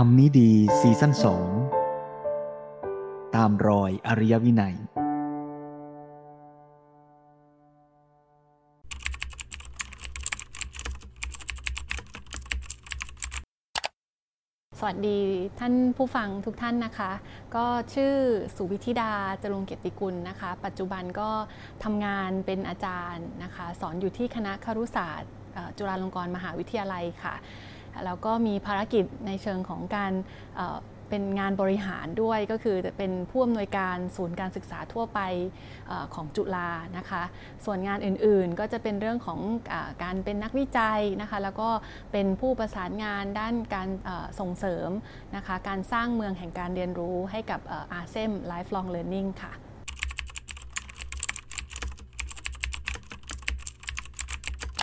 รมนี้ดีซีซั่นสองตามรอยอริยวินัย สวัสดีท่านผู้ฟังทุกท่านนะคะ ก็ชื่อสุวิธิดาจรุงเกียรติกุลนะคะ ปัจจุบันก็ทำงานเป็นอาจารย์นะคะ สอนอยู่ที่คณะครุศาสตร์จุฬาลงกรณ์มหาวิทยาลัยค่ะ แล้วก็มีภารกิจในเชิงของการเป็นงานบริหารด้วยก็คือจะเป็นผู้อำนวยการศูนย์การศึกษาทั่วไปอของจุฬานะคะ ส่วนงานอื่นๆก็จะเป็นเรื่องของอการเป็นนักวิจัยนะคะ แล้วก็เป็นผู้ประสานงานด้านการส่งเสริมนะคะ การสร้างเมืองแห่งการเรียนรู้ให้กับอาเซม Lifelong Learning ค่ะ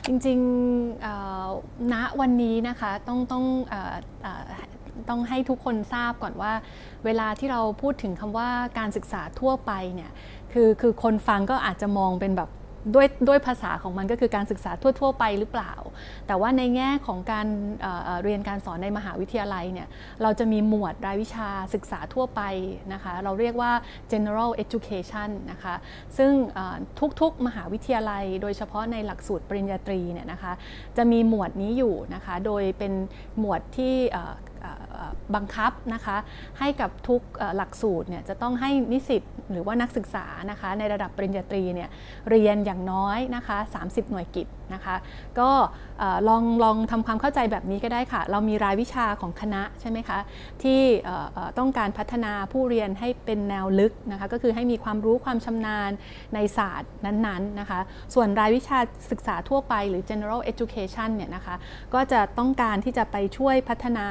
จริงๆณวันนี้นะคะต้องต้องต้องให้ทุกคนทราบก่อนว่า เวลาที่เราพูดถึงคำว่าการศึกษาทั่วไปเนี่ยคือคือคนฟังก็อาจจะมองเป็นแบบ ด้วยด้วยภาษาของมันก็คือการศึกษาทั่ว ๆ ไปหรือเปล่า แต่ว่าในแง่ของการเเรียนการสอนในมหาวิทยาลัยเนี่ยเราจะมีหมวดรายวิชาศึกษาทั่วไปนะคะ เราเรียกว่า general education นะคะ ซึ่งทุกๆ มหาวิทยาลัย โดยเฉพาะในหลักสูตรปริญญาตรีเนี่ยนะคะ จะมีหมวดนี้อยู่นะคะ โดยเป็นหมวดที่ บังคับนะคะให้กับทุกหลักสูตรเนี่ยจะต้องให้นิสิตหรือว่านักศึกษานะคะในระดับปริญญาตรีเนี่ยเรียนอย่างน้อยนะคะ 30 หน่วยกิจนะคะก็ลองลองทำความเข้าใจแบบนี้ก็ได้ค่ะ เรามีรายวิชาของคณะใช่ไหมคะที่ต้องการพัฒนาผู้เรียนให้เป็นแนวลึกนะคะก็คือให้มีความรู้ความชำนาญในศาสตร์นั้นๆนะคะส่วนรายวิชาศึกษาทั่วไปหรือ general education เนี่ยนะคะก็จะต้องการที่จะไปช่วยพัฒนา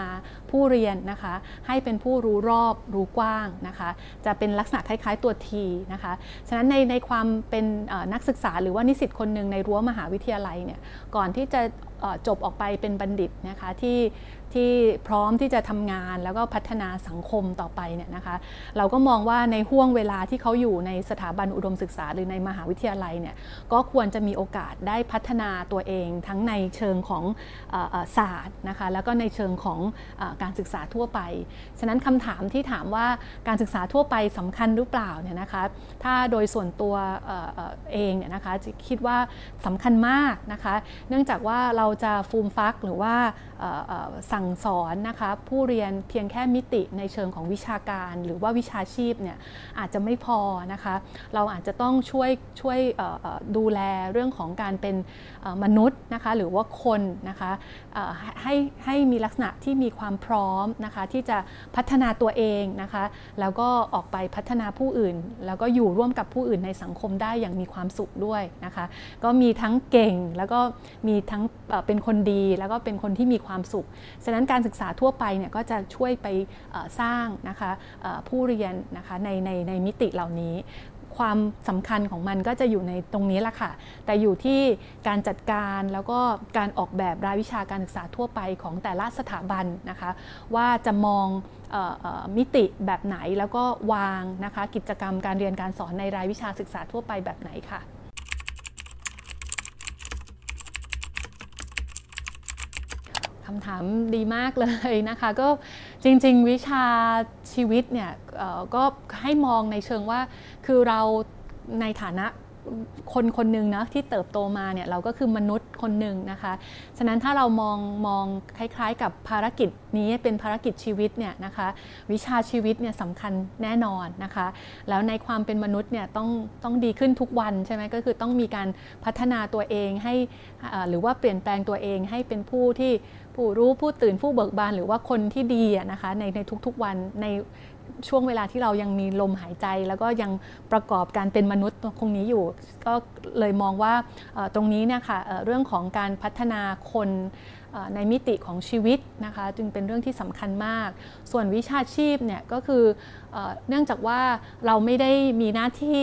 ผู้เรียนนะคะ ให้เป็นผู้รู้รอบรู้กว้างนะคะ จะเป็นลักษณะคล้ายๆตัวทีนะคะ ฉะนั้นในในความเป็นนักศึกษาหรือว่านิสิตคนหนึ่งในรั้วมหาวิทยาลัยเนี่ยก่อนที่จะจบออกไปเป็นบัณฑิตนะคะที่ ที่พร้อมที่จะทำงานแล้วก็พัฒนาสังคมต่อไปเนี่ยนะคะเราก็มองว่าในห่วงเวลาที่เขาอยู่ในสถาบันอุดมศึกษาหรือในมหาวิทยาลัยเนี่ยก็ควรจะมีโอกาสได้พัฒนาตัวเองทั้งในเชิงของศาสตร์นะคะแล้วก็ในเชิงของอการศึกษาทั่วไป ฉะนั้นคำถามที่ถามว่าการศึกษาทั่วไปสำคัญหรือเปล่าเนี่ยนะคะถ้าโดยส่วนตัวเองเนี่ยนะคะจะคิดว่าสำคัญมากนะคะ เนื่องจากว่าเราจะฟูมฟักหรือว่าเอ่อเอ่อสั่งสอนนะคะผู้เรียนเพียงแค่มิติในเชิงของวิชาการ หรือว่าวิชาชีพเนี่ยอาจจะไม่พอนะคะเราอาจจะต้องช่วยช่วยดูแลเรื่องของการเป็นมนุษย์นะคะหรือว่าคนนะคะให้ให้มีลักษณะที่มีความพร้อมนะคะที่จะพัฒนาตัวเองนะคะแล้วก็ออกไปพัฒนาผู้อื่น แล้วก็อยู่ร่วมกับผู้อื่นในสังคมได้อย่างมีความสุขด้วยนะคะก็มีทั้งเก่งแล้วก็มีทั้งเป็นคนดีแล้วก็เป็นคนที่มีความสุขฉะนั้นการศึกษาทั่วไปเนี่ยก็จะช่วยไปสร้างนะคะผู้เรียนนะคะในในในมิติเหล่านี้ ความสำคัญของมันก็จะอยู่ในตรงนี้แหละค่ะ แต่อยู่ที่การจัดการแล้วก็การออกแบบรายวิชาการศึกษาทั่วไปของแต่ละสถาบันนะคะ ว่าจะมองมิติแบบไหนแล้วก็วางนะคะกิจกรรมการเรียนการสอนในรายวิชาศึกษาทั่วไปแบบไหนค่ะ คำถามดีมากเลยนะคะ ก็จริง ๆ วิชาชีวิตเนี่ยก็ให้มองในเชิงว่าคือเราในฐานะคนคนหนึ่งนะที่เติบโตมาเนี่ยเราก็คือมนุษย์คนหนึ่งนะคะ ฉะนั้นถ้าเรามองมองคล้าย ๆ กับภารกิจนี้เป็นภารกิจชีวิตเนี่ยนะคะวิชาชีวิตเนี่ยสำคัญแน่นอนนะคะ แล้วในความเป็นมนุษย์เนี่ยต้องต้องดีขึ้นทุกวันใช่ไหมก็คือต้องมีการพัฒนาตัวเองให้หรือว่าเปลี่ยนแปลงตัวเองให้เป็นผู้ที่ ผู้รู้ผู้ตื่นผู้เบิกบานหรือว่าคนที่ดีอะนะคะในในทุกๆวันในช่วงเวลาที่เรายังมีลมหายใจ แล้วก็ยังประกอบการเป็นมนุษย์ตรงนี้อยู่ ก็เลยมองว่าตรงนี้เนี่ยค่ะเรื่องของการพัฒนาคนในมิติของชีวิตนะคะจึงเป็นเรื่องที่สำคัญมาก ส่วนวิชาชีพเนี่ยก็คือเออเนื่องจากว่าเราไม่ได้มีหน้าที่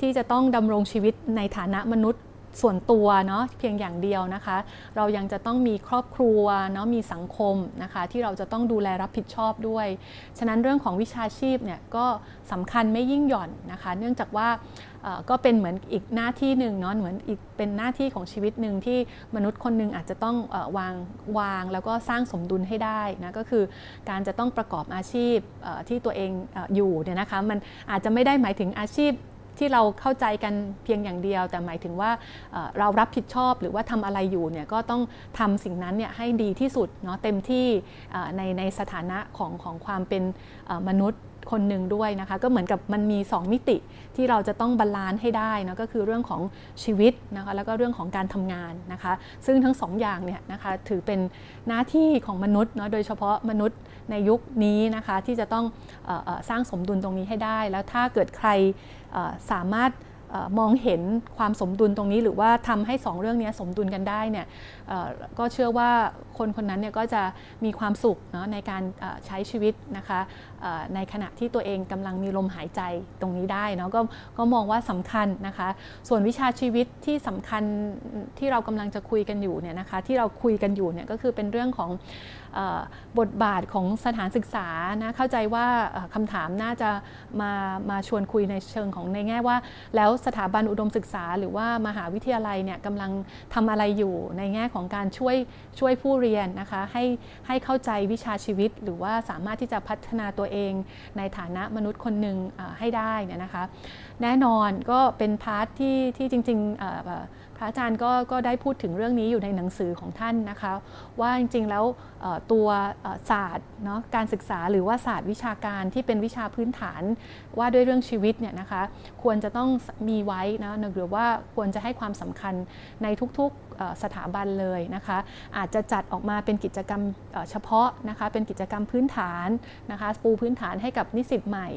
ที่จะต้องดำรงชีวิตในฐานะมนุษย์ ส่วนตัวเนาะเพียงอย่างเดียวนะคะ เรายังจะต้องมีครอบครัวเนาะมีสังคมนะคะ ที่เราจะต้องดูแลรับผิดชอบด้วย ฉะนั้นเรื่องของวิชาชีพเนี่ยก็สำคัญไม่ยิ่งหย่อนนะคะ เนื่องจากว่าก็เป็นเหมือนอีกหน้าที่หนึ่งเนาะเหมือนอีกเป็นหน้าที่ของชีวิตหนึ่งที่มนุษย์คนหนึ่งอาจจะต้องวางวางแล้วก็สร้างสมดุลให้ได้นะก็คือการจะต้องประกอบอาชีพที่ตัวเองอยู่เนี่ยนะคะมันอาจจะไม่ได้หมายถึงอาชีพ ที่เราเข้าใจกันเพียงอย่างเดียว แต่หมายถึงว่าเรารับผิดชอบหรือว่าทำอะไรอยู่เนี่ยก็ต้องทำสิ่งนั้นเนี่ยให้ดีที่สุดเนาะเต็มที่ในในสถานะของของความเป็นมนุษย์คนหนึ่งด้วยนะคะก็เหมือนกับมันมี 2 มิติที่เราจะต้อง balance ให้ได้นะก็คือเรื่องของชีวิตนะคะแล้วก็เรื่องของการทำงานนะคะซึ่งทั้ง2ออย่างเนี่ยนะคะถือเป็นหน้าที่ของมนุษย์เนาะโดยเฉพาะมนุษย์ในยุคนี้นะคะที่จะต้องออสร้างสมดุลตรงนี้ให้ได้ แล้วถ้าเกิดใคร สามารถมองเห็นความสมดุลตรงนี้ หรือว่าทำให้ 2 เรื่องนี้สมดุลกันได้เนี่ยก็เชื่อว่าคนคนนั้นเนี่ยก็จะมีความสุขเนาะในการใช้ชีวิตนะคะในขณะที่ตัวเองกำลังมีลมหายใจตรงนี้ได้เนาะก็ก็มองว่าสำคัญนะคะ ส่วนวิชาชีวิตที่สำคัญที่เรากำลังจะคุยกันอยู่เนี่ยนะคะที่เราคุยกันอยู่เนี่ยก็คือเป็นเรื่องของบทบาทของสถานศึกษานะเข้าใจว่าคำถามน่าจะมามาชวนคุยในเชิงของในแง่ว่า แล้วสถาบันอุดมศึกษา หรือว่ามหาวิทยาลัยเนี่ยกำลังทำอะไรอยู่ในแง่ของการช่วยช่วยผู้เรียนนะคะให้ให้เข้าใจวิชาชีวิต หรือว่าสามารถที่จะพัฒนาตัวเองในฐานะมนุษย์คนหนึ่งให้ได้เนี่ยนะคะ แน่นอนก็เป็นพาร์ทที่ที่จริงๆพระอาจารย์ก็ก็ได้พูดถึงเรื่องนี้อยู่ในหนังสือของท่านนะคะ ว่าจริงๆแล้วตัวศาสตร์เนาะการศึกษาหรือว่าศาสตร์วิชาการที่เป็นวิชาพื้นฐานว่าด้วยเรื่องชีวิตเนี่ยนะคะควรจะต้องมีไว้นะหรือว่าควรจะให้ความสำคัญในทุกๆสถาบันเลยนะคะอาจจะจัดออกมาเป็นกิจกรรมเฉพาะนะคะเป็นกิจกรรมพื้นฐานนะคะปูพื้นฐานให้กับนิสิตใหม่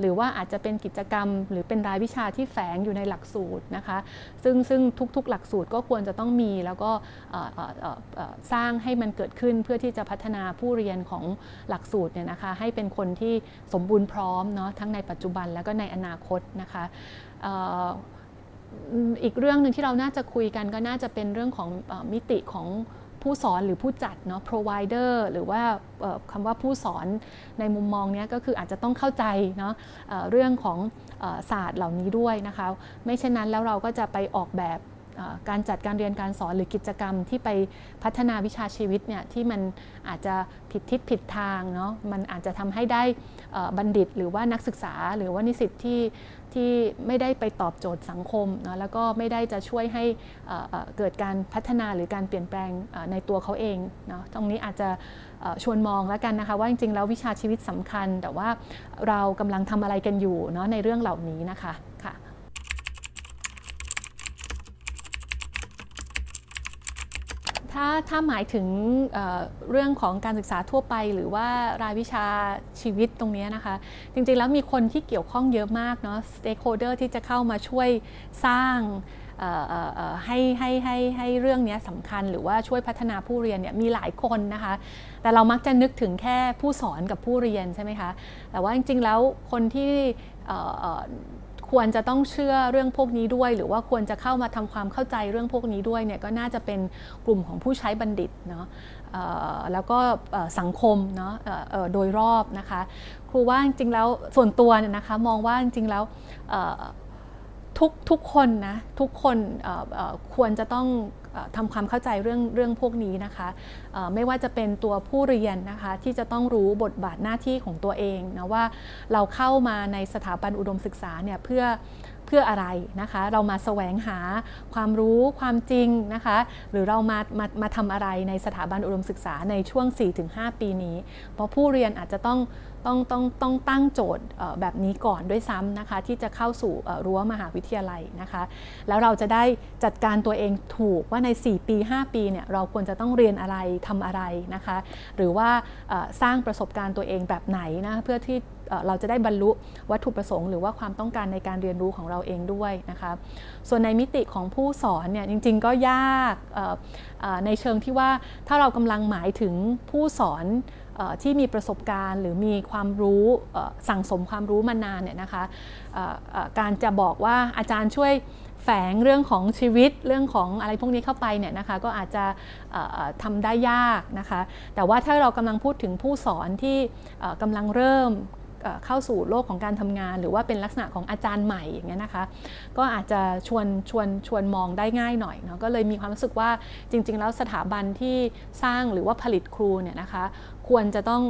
หรือว่าอาจจะเป็นกิจกรรม หรือเป็นรายวิชาที่แฝงอยู่ในหลักสูตรนะคะซึ่งซึ่งทุกๆ หลักสูตรก็ควรจะต้องมีแล้วก็สร้างให้มันเกิดขึ้นเพื่อที่ที่จะพัฒนาผู้เรียนของหลักสูตรเนี่ยนะคะให้เป็นคนที่สมบูรณ์พร้อมเนาะทั้งในปัจจุบันแล้วก็ในอนาคตนะคะอีกเรื่องหนึ่งที่เราน่าจะคุยกันก็น่าจะเป็นเรื่องของมิติของผู้สอนหรือผู้จัดเนาะ provider หรือว่าคำว่าผู้สอนในมุมมองนี้ก็คืออาจจะต้องเข้าใจเนาะเรื่องของศาสตร์เหล่านี้ด้วยนะคะ ไม่เช่นนั้นแล้วเราก็จะไปออกแบบ การจัดการเรียนการสอนหรือกิจกรรมที่ไปพัฒนาวิชาชีวิตเนี่ยที่มันอาจจะผิดทิศผิดทางเนาะมันอาจจะทำให้ได้บัณฑิต หรือว่านักศึกษา หรือว่านิสิตที่ที่ไม่ได้ไปตอบโจทย์สังคมนะแล้วก็ไม่ได้จะช่วยให้เกิดการพัฒนาหรือการเปลี่ยนแปลงในตัวเขาเองเนาะตรงนี้อาจจะชวนมองแล้วกันนะคะว่าจริงๆแล้ววิชาชีวิตสำคัญ แต่ว่าเรากำลังทำอะไรกันอยู่เนาะในเรื่องเหล่านี้นะคะค่ะ ถ้าถ้าหมายถึงเเรื่องของการศึกษาทั่วไป หรือว่ารายวิชาชีวิตตรงนี้นะคะ จริงๆแล้วมีคนที่เกี่ยวข้องเยอะมากเนาะ stakeholder ที่จะเข้ามาช่วยสร้างให้ให้ให้ให้เรื่องนี้สำคัญหรือว่าช่วยพัฒนาผู้เรียนเนี่ยมีหลายคนนะคะ แต่เรามักจะนึกถึงแค่ผู้สอนกับผู้เรียนใช่ไหมคะ แต่ว่าจริงๆแล้วคนที่ ควรจะต้องเชื่อเรื่องพวกนี้ด้วย หรือว่าควรจะเข้ามาทำความเข้าใจเรื่องพวกนี้ด้วยเนี่ยก็น่าจะเป็นกลุ่มของผู้ใช้บัณฑิตเนาะแล้วก็สังคมเนาะโดยรอบนะคะ ครูว่าจริงๆแล้วส่วนตัวเนี่ยนะคะมองว่าจริงๆแล้วทุกทุกคนนะทุกคนควรจะต้อง ทำความเข้าใจเรื่องเรื่องพวกนี้นะคะไม่ว่าจะเป็นตัวผู้เรียนนะคะที่จะต้องรู้บทบาทหน้าที่ของตัวเองนะว่าเราเข้ามาในสถาบันอุดมศึกษาเนี่ยเพื่อ เพื่ออะไรนะคะ เรามาแสวงหาความรู้ความจริงนะคะ หรือเรามามามาทำอะไรในสถาบันอุดมศึกษาในช่วง 4-5 ปีนี้ เพราะผู้เรียนอาจจะต้องต้องต้องต้องตั้งโจทย์แบบนี้ก่อนด้วยซ้ำนะคะ ที่จะเข้าสู่รั้วมหาวิทยาลัยนะคะ แล้วเราจะได้จัดการตัวเองถูกว่าใน 4 ปี 5 ปีเนี่ยเราควรจะต้องเรียนอะไรทำอะไรนะคะ หรือว่าสร้างประสบการณ์ตัวเองแบบไหนนะเพื่อที่ เราจะได้บรรลุวัตถุประสงค์หรือว่าความต้องการในการเรียนรู้ของเราเองด้วยนะคะส่วนในมิติของผู้สอนเนี่ยจริง ๆ ก็ยากในเชิงที่ว่าถ้าเรากำลังหมายถึงผู้สอนที่มีประสบการณ์หรือมีความรู้สั่งสมความรู้มานานเนี่ยนะคะการจะบอกว่าอาจารย์ช่วยแฝงเรื่องของชีวิตเรื่องของอะไรพวกนี้เข้าไปเนี่ยนะคะก็อาจจะทำได้ยากนะคะ แต่ว่าถ้าเรากำลังพูดถึงผู้สอนที่กำลังเริ่ม เข้าสู่โลกของการทำงาน หรือว่าเป็นลักษณะของอาจารย์ใหม่อย่างเงี้ยนะคะ ก็อาจจะชวนชวนชวนมองได้ง่ายหน่อยเนาะก็เลยมีความรู้สึกว่าจริง ๆ แล้วสถาบันที่สร้างหรือว่าผลิตครูเนี่ยนะคะ ควรจะต้อง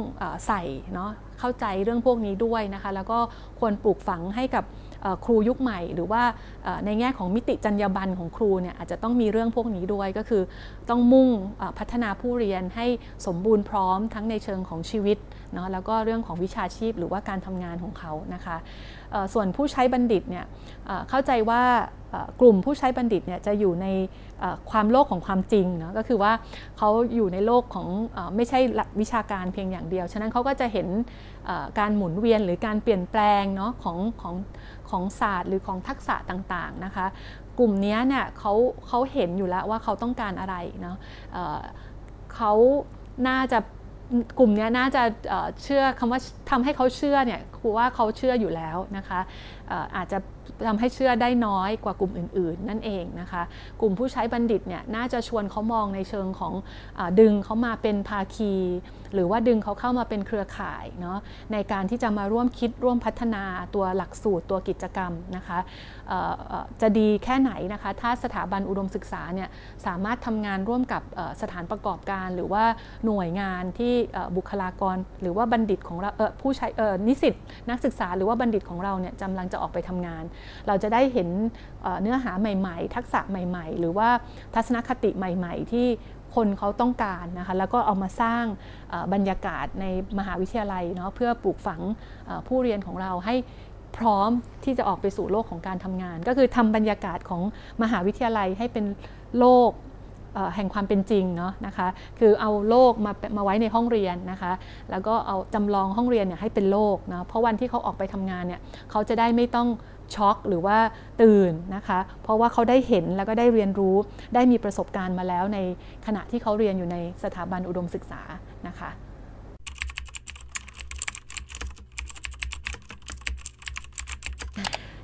ใส่เนาะเข้าใจเรื่องพวกนี้ด้วยนะคะ แล้วก็ควรปลูกฝังให้กับครูยุคใหม่ หรือว่า ในแง่ของมิติจรรยาบรรณของครูเนี่ยอาจจะต้องมีเรื่องพวกนี้ด้วยก็คือ ต้องมุ่งพัฒนาผู้เรียนให้สมบูรณ์พร้อมทั้งในเชิงของชีวิตเนาะแล้วก็เรื่องของวิชาชีพหรือว่าการทำงานของเขานะคะส่วนผู้ใช้บัณฑิตเนี่ยเข้าใจว่ากลุ่มผู้ใช้บัณฑิตเนี่ยจะอยู่ในความโลกของความจริงเนาะก็คือว่าเขาอยู่ในโลกของไม่ใช่วิชาการเพียงอย่างเดียว ฉะนั้นเขาก็จะเห็นการหมุนเวียนหรือการเปลี่ยนแปลงเนาะของของของศาสตร์หรือของทักษะต่างๆนะคะ กลุ่มนี้เนี่ยเขาเขาเห็นอยู่แล้วว่าเขาต้องการอะไรเนาะเขาน่าจะกลุ่มนี้น่าจะเชื่อคำว่าทำให้เขาเชื่อเนี่ยคือว่าเขาเชื่ออยู่แล้วนะคะอาจจะทำให้เชื่อได้น้อยกว่ากลุ่มอื่น ๆ นั่นเองนะคะ กลุ่มผู้ใช้บัณฑิตเนี่ยน่าจะชวนเขามองในเชิงของอดึงเขามาเป็นภาคี หรือว่าดึงเขาเข้ามาเป็นเครือข่ายเนาะในการที่จะมาร่วมคิดร่วมพัฒนาตัวหลักสูตรตัวกิจกรรมนะคะ จะดีแค่ไหนนะคะ ถ้าสถาบันอุดมศึกษาเนี่ยสามารถทำงานร่วมกับสถานประกอบการหรือว่าหน่วยงานที่บุคลากร หรือว่าบัณฑิตของเราผู้ใช้นิสิตนักศึกษาหรือว่าบัณฑิตของเราเนี่ยกำลังจะออกไปทำงาน เราจะได้เห็นเนื้อหาใหม่ๆ ทักษะใหม่ ๆ หรือว่าทัศนคติใหม่ ๆ ที่คนเขาต้องการนะคะแล้วก็เอามาสร้างบรรยากาศในมหาวิทยาลัยเนาะเพื่อปลูกฝังผู้เรียนของเราให้ พร้อมที่จะออกไปสู่โลกของการทำงาน ก็คือทำบรรยากาศของมหาวิทยาลัยให้เป็นโลกแห่งความเป็นจริงเนาะนะคะ คือเอาโลกมามาไว้ในห้องเรียนนะคะ แล้วก็เอาจำลองห้องเรียนเนี่ยให้เป็นโลกนะ เพราะวันที่เขาออกไปทำงานเนี่ยเขาจะได้ไม่ต้องช็อกหรือว่าตื่นนะคะ เพราะว่าเขาได้เห็นแล้วก็ได้เรียนรู้ ได้มีประสบการณ์มาแล้วในขณะที่เขาเรียนอยู่ในสถาบันอุดมศึกษานะคะ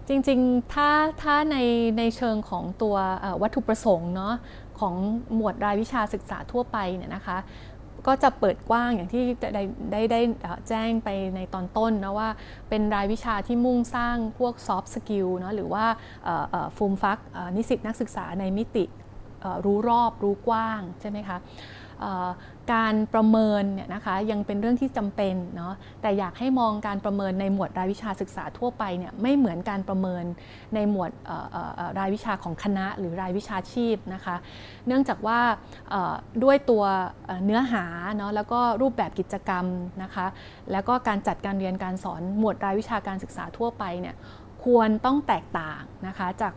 จริงๆ ถ้าถ้าในในเชิงของตัววัตถุประสงค์เนาะของหมวดรายวิชาศึกษาทั่วไปเนี่ยนะคะก็จะเปิดกว้างอย่างที่ได้ได้ได้แจ้งไปในตอนต้นนะว่าเป็นรายวิชาที่มุ่งสร้างพวก soft skill เนาะหรือว่าฟูมฟักนิสิตนักศึกษาในมิติรู้รอบรู้กว้างใช่ไหมคะ การประเมินเนี่ยนะคะยังเป็นเรื่องที่จำเป็นเนาะแต่อยากให้มองการประเมินในหมวดรายวิชาศึกษาทั่วไปเนี่ยไม่เหมือนการประเมินในหมวดรายวิชาของคณะ หรือรายวิชาชีพนะคะเนื่องจากว่าด้วยตัวเนื้อหาเนาะแล้วก็รูปแบบกิจกรรมนะคะแล้วก็การจัดการเรียนการสอนหมวดรายวิชาการศึกษาทั่วไปเนี่ย ควรต้องแตกต่างนะคะจาก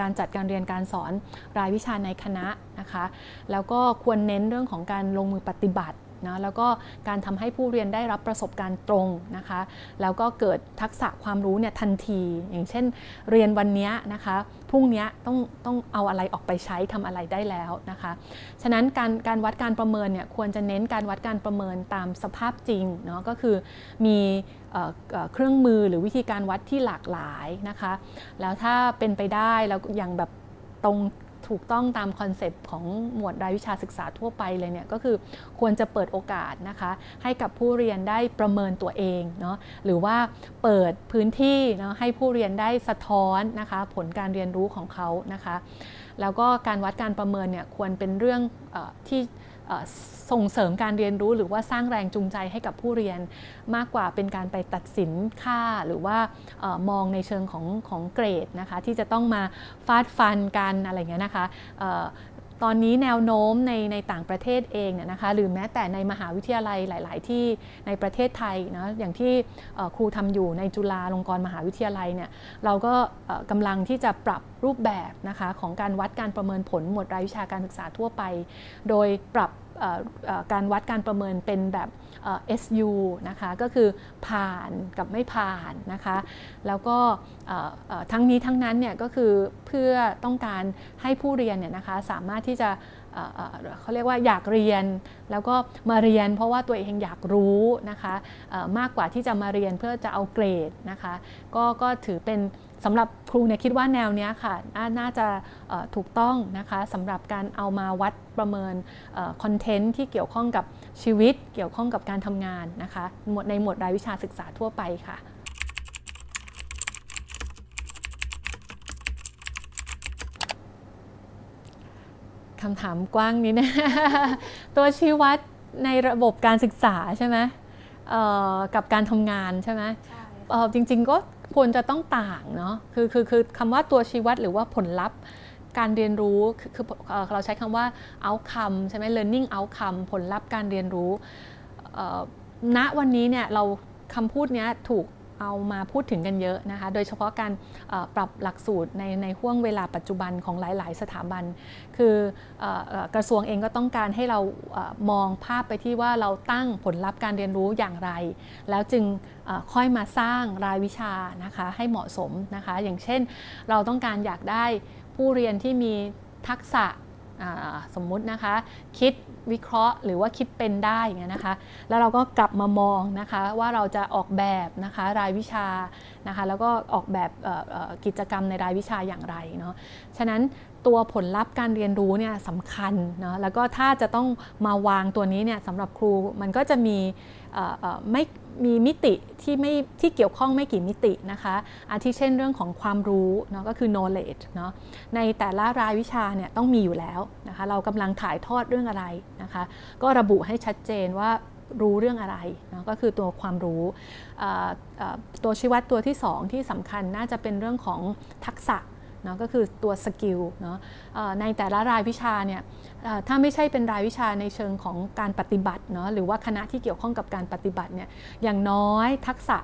การจัดการเรียนการสอนรายวิชาในคณะนะคะ แล้วก็ควรเน้นเรื่องของการลงมือปฏิบัติ นะแล้วก็การทำให้ผู้เรียนได้รับประสบการณ์ตรงนะคะ แล้วก็เกิดทักษะความรู้เนี่ยทันที อย่างเช่น เรียนวันนี้นะคะพรุ่งนี้ต้องต้องเอาอะไรออกไปใช้ทำอะไรได้แล้วนะคะ ฉะนั้นการการวัดการประเมินเนี่ยควรจะเน้นการวัดการประเมินตามสภาพจริงเนาะก็คือมีเครื่องมือหรือวิธีการวัดที่หลากหลายนะคะ แล้วถ้าเป็นไปได้แล้วอย่างแบบตรง ถูกต้องตาม concept ของหมวดรายวิชาศึกษาทั่วไปเลยเนี่ยก็คือควรจะเปิดโอกาสนะคะให้กับผู้เรียนได้ประเมินตัวเองเนาะหรือว่าเปิดพื้นที่เนาะให้ผู้เรียนได้สะท้อนนะคะผลการเรียนรู้ของเขานะคะ แล้วก็การวัดการประเมินเนี่ยควรเป็นเรื่องอที่ ส่งเสริมการเรียนรู้หรือว่าสร้างแรงจูงใจให้กับผู้เรียน มากกว่าเป็นการไปตัดสินค่าหรือว่าออมองในเชิงของของเกรดนะคะที่จะต้องมาฟาดฟันกันอะไรเงี้ยนะคะตอนนี้แนวโน้มในในต่างประเทศเองเนี่ยนะคะหรือแม้แต่ในมหาวิทยาลัยหลาย ๆ ที่ในประเทศไทยนะอย่างที่ครูทำอยู่ในจุฬาลงกรณ์มหาวิทยาลัยเนี่ยเราก็กำลังที่จะปรับรูปแบบนะคะของการวัดการประเมินผลหมวดรายวิชาการศึกษาทั่วไป โดยปรับ การวัดการประเมินเป็นแบบ SU นะคะก็คือผ่านกับไม่ผ่านนะคะแล้วก็ทั้งนี้ทั้งนั้นเนี่ยก็คือเพื่อต้องการให้ผู้เรียนเนี่ยนะคะสามารถที่จะเขาเรียกว่าอยากเรียน แล้วก็มาเรียน เพราะว่าตัวเองอยากรู้นะคะมากกว่าที่จะมาเรียนเพื่อจะเอาเกรดนะคะก็ก็ถือเป็น สำหรับครูเนี่ยคิดว่าแนวนี้ค่ะน่าจะถูกต้องนะคะสำหรับการเอามาวัดประเมินคอนเทนต์ที่เกี่ยวข้องกับชีวิต เกี่ยวข้องกับการทำงานนะคะในหมวดรายวิชาศึกษาทั่วไปค่ะคำถามกว้างนี้นะตัวชี้วัดในระบบการศึกษาใช่ไหมกับการทำงานใช่ไหมจริง ๆก็ ควรจะต้องต่างเนาะคือคือคือคำว่าตัวชี้วัดหรือว่าผลลัพธ์การเรียนรู้คือเราใช้คำว่า outcome ใช่ไหม learning outcome ผลลัพธ์การเรียนรู้ณวันนี้เนี่ยเราคำพูดนี้ถูก เอามาพูดถึงกันเยอะนะคะ โดยเฉพาะการปรับหลักสูตรในในห่วงเวลาปัจจุบันของหลาย ๆ สถาบัน คือกระทรวงเองก็ต้องการให้เรามองภาพไปที่ว่าเราตั้งผลลัพธ์การเรียนรู้อย่างไร แล้วจึงค่อยมาสร้างรายวิชานะคะให้เหมาะสมนะคะ อย่างเช่นเราต้องการอยากได้ผู้เรียนที่มีทักษะ สมมุตินะคะ คิดวิเคราะห์หรือว่าคิดเป็นได้อย่างเงี้ยนะคะ แล้วเราก็กลับมามองนะคะว่าเราจะออกแบบนะคะรายวิชานะคะ แล้วก็ออกแบบกิจกรรมในรายวิชาอย่างไรเนาะฉะนั้น ตัวผลลัพธ์การเรียนรู้เนี่ยสำคัญเนาะแล้วก็ถ้าจะต้องมาวางตัวนี้เนี่ยสำหรับครูมันก็จะมีไม่มีมิติที่ไม่ที่เกี่ยวข้องไม่กี่มิตินะคะอาทิเช่นเรื่องของความรู้เนาะก็คือ knowledge เนาะในแต่ละรายวิชาเนี่ยต้องมีอยู่แล้วนะคะเรากำลังถ่ายทอดเรื่องอะไรนะคะก็ระบุให้ชัดเจนว่ารู้เรื่องอะไรเนาะก็คือตัวความรู้ตัวชี้วัดตัวที่ 2 ที่สำคัญน่าจะเป็นเรื่องของทักษะ เนาะก็คือตัวสกิลเนาะในแต่ละรายวิชาเนี่ยถ้าไม่ใช่เป็นรายวิชาในเชิงของการปฏิบัติเนาะหรือว่าคณะที่เกี่ยวข้องกับการปฏิบัติเนี่ยอย่างน้อยทักษะ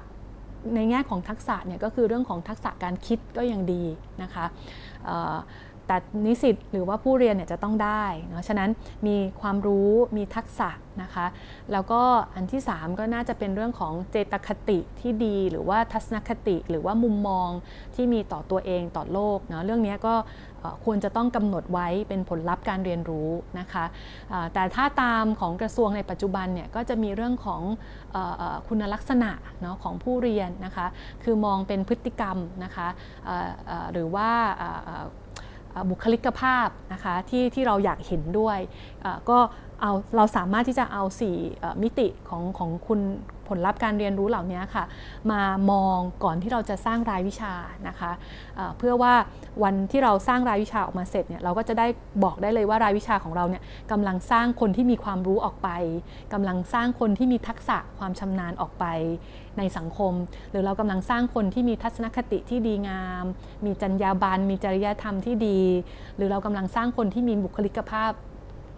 ในแง่ของทักษะเนี่ยก็คือเรื่องของทักษะการคิดก็ยังดีนะคะ แต่นิสิตหรือว่าผู้เรียนเนี่ยจะต้องได้เนาะฉะนั้นมีความรู้มีทักษะนะคะ แล้วก็อันที่ 3 ก็น่าจะเป็นเรื่องของเจตคติที่ดี หรือว่าทัศนคติหรือว่ามุมมองที่มีต่อตัวเองต่อโลกเนาะเรื่องนี้ก็ควรจะต้องกำหนดไว้เป็นผลลัพธ์การเรียนรู้นะคะแต่ถ้าตามของกระทรวงในปัจจุบันเนี่ยก็จะมีเรื่องของคุณลักษณะเนาะของผู้เรียนนะคะคือมองเป็นพฤติกรรมนะคะหรือว่า บุคลิกภาพนะคะที่ที่เราอยากเห็นด้วยก็ เอาเราสามารถที่จะเอา 4 มิติของของคุณผลลัพธ์การเรียนรู้เหล่านี้ค่ะ มามองก่อนที่เราจะสร้างรายวิชานะคะะเพื่อว่าวันที่เราสร้างรายวิชาออกมาเสร็จเนี่ยเราก็จะได้บอกได้เลยว่ารายวิชาของเราเนี่ยกำลังสร้างคนที่มีความรู้ออกไปกำลังสร้างคนที่มีทักษะความชำนาญออกไปในสังคม หรือเรากำลังสร้างคนที่มีทัศนคติที่ดีงาม มีจรรยาบรรณมีจริยธรรมที่ดี หรือเรากำลังสร้างคนที่มีบุคลิกภาพ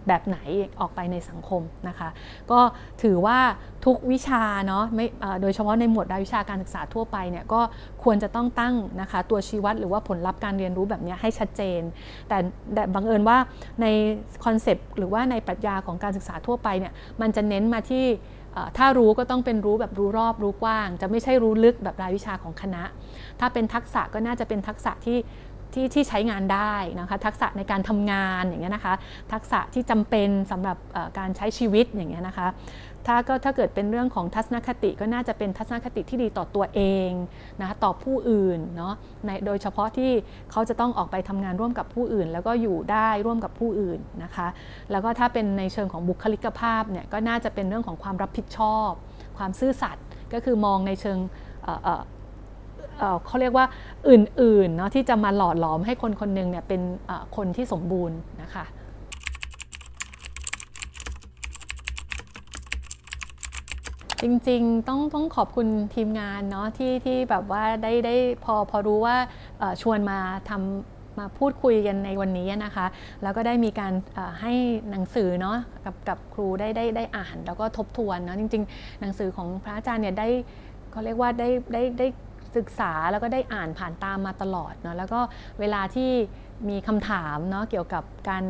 แบบไหนออกไปในสังคมนะคะ ก็ถือว่าทุกวิชาเนาะไม่โดยเฉพาะในหมวดรายวิชาการศึกษาทั่วไปเนี่ยก็ควรจะต้องตั้งนะคะตัวชี้วัดหรือว่าผลลัพธ์การเรียนรู้แบบนี้ให้ชัดเจน แต่แต่บังเอิญว่าในคอนเซปต์หรือว่าในปรัชญาของการศึกษาทั่วไปเนี่ยมันจะเน้นมาที่ถ้ารู้ก็ต้องเป็นรู้แบบรู้รอบรู้กว้าง จะไม่ใช่รู้ลึกแบบรายวิชาของคณะ ถ้าเป็นทักษะก็น่าจะเป็นทักษะที่ ที่ที่ใช้งานได้นะคะทักษะในการทำงานอย่างเงี้ยนะคะทักษะที่จำเป็นสำหรับการใช้ชีวิตอย่างเงี้ยนะคะถ้าก็ถ้าเกิดเป็นเรื่องของทัศนคติก็น่าจะเป็นทัศนคติที่ดีต่อตัวเองนะคะต่อผู้อื่นเนาะในโดยเฉพาะที่เขาจะต้องออกไปทำงานร่วมกับผู้อื่น แล้วก็อยู่ได้ร่วมกับผู้อื่นนะคะแล้วก็ถ้าเป็นในเชิงของบุคลิกภาพเนี่ยก็น่าจะเป็นเรื่องของความรับผิดชอบ ความซื่อสัตย์ก็คือมองในเชิง เขาเรียกว่าอื่นๆเนาะที่จะมาหล่อหลอมให้คนคนหนึ่งเนี่ยเป็นคนที่สมบูรณ์นะคะจริงๆ ต้องต้องขอบคุณทีมงานเนาะที่ที่แบบว่าได้ได้พอพอรู้ว่าชวนมาทำมาพูดคุยกันในวันนี้นะคะ แล้วก็ได้มีการให้หนังสือเนาะกับกับครูได้ได้ได้อ่าน แล้วก็ทบทวนเนาะจริง ๆ หนังสือของพระอาจารย์เนี่ยได้เขาเรียกว่าได้ได้ได้ ศึกษาแล้วก็ได้อ่านผ่านตามมาตลอดเนาะแล้วก็เวลาที่มีคำถามเนาะเกี่ยวกับการ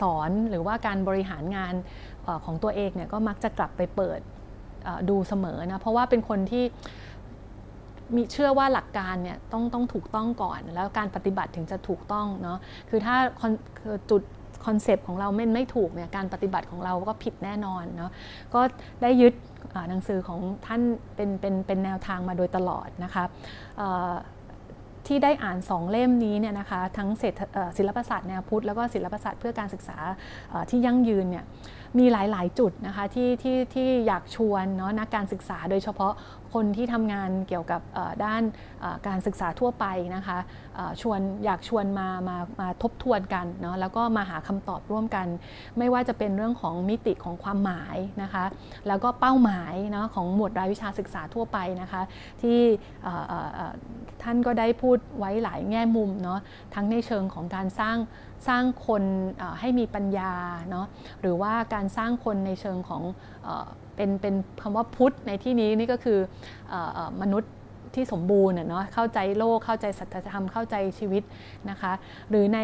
สอนหรือว่าการบริหารงานของตัวเองเนี่ยก็มักจะกลับไปเปิดดูเสมอนะเพราะว่าเป็นคนที่มีเชื่อว่าหลักการเนี่ยต้องต้องถูกต้องก่อน แล้วการปฏิบัติถึงจะถูกต้องเนาะคือถ้าจุด concept ของเราไม่ไม่ถูกเนี่ยการปฏิบัติของเราก็ผิดแน่นอนเนาะก็ได้ยึด หนังสือของท่านเป็นเป็นเป็นแนวทางมาโดยตลอดนะคะที่ได้อ่านสองเล่มนี้เนี่ยนะคะทั้งศิลปศาสตร์แนวพุทธแล้วก็ศิลปศาสตร์เพื่อการศึกษาที่ยั่งยืนเนี่ยมีหลาย ๆ จุดนะคะที่ที่ที่อยากชวนเนาะนักการศึกษาโดยเฉพาะคนที่ทำงานเกี่ยวกับด้านการศึกษาทั่วไปนะคะชวนอยากชวนมามามาทบทวนกันเนาะแล้วก็มาหาคำตอบร่วมกัน ไม่ว่าจะเป็นเรื่องของมิติของความหมายนะคะแล้วก็เป้าหมายเนาะของหมวดรายวิชาศึกษาทั่วไปนะคะที่ท่านก็ได้พูดไว้หลายแง่มุมเนาะทั้งในเชิงของการสร้าง สร้างคนให้มีปัญญาเนาะหรือว่าการสร้างคนในเชิงของเป็นเป็นคำว่าพุทธในที่นี้นี่ก็คือมนุษย์ที่สมบูรณ์เนาะเข้าใจโลกเข้าใจสัจธรรมเข้าใจชีวิตนะคะ หรือใน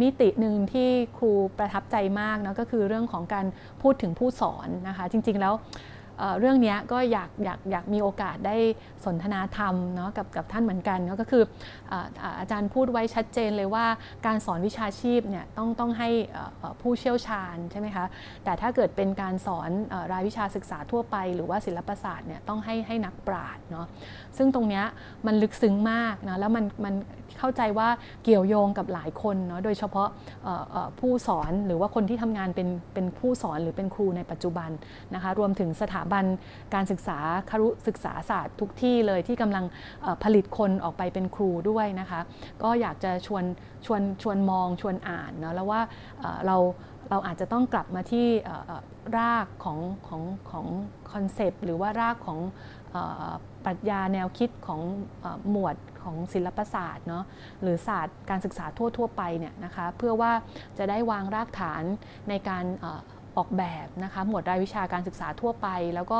มิติหนึ่งที่ครูประทับใจมากเนาะก็คือเรื่องของการพูดถึงผู้สอนนะคะ จริง ๆ แล้ว เรื่องนี้ก็อยากอยากอยากมีโอกาสได้สนทนาธรรมเนาะกับกับท่านเหมือนกันก็คืออาจารย์พูดไว้ชัดเจนเลยว่าการสอนวิชาชีพเนี่ยต้องต้องให้ผู้เชี่ยวชาญใช่ไหมคะแต่ถ้าเกิดเป็นการสอนรายวิชาศึกษาทั่วไป หรือว่าศิลปศาสตร์เนี่ยต้องให้ให้นักปราชญ์เนาะซึ่งตรงนี้มันลึกซึ้งมากนะแล้วมันมันเข้าใจว่าเกี่ยวโยงกับหลายคนเนาะโดยเฉพาะผู้สอนหรือว่าคนที่ทำงานเป็นเป็นผู้สอนหรือเป็นครูในปัจจุบันนะคะรวมถึงสถาบันการศึกษาคารุศึกษาศาสตร์ทุกที่เลยที่กำลังผลิตคนออกไปเป็นครูด้วยนะคะ ก็อยากจะชวนชวนชวนมองชวนอ่านเนาะแล้วว่าเราเราอาจจะต้องกลับมาที่รากของของของคอนเซปต์หรือว่ารากของปรัชญาแนวคิดของหมวดของศิลปศาสตร์เนาะหรือศาสตร์การศึกษาทั่ว ๆ ไปเนี่ยนะคะเพื่อว่าจะได้วางรากฐานในการ ออกแบบนะคะหมวดรายวิชาการศึกษาทั่วไป แล้วก็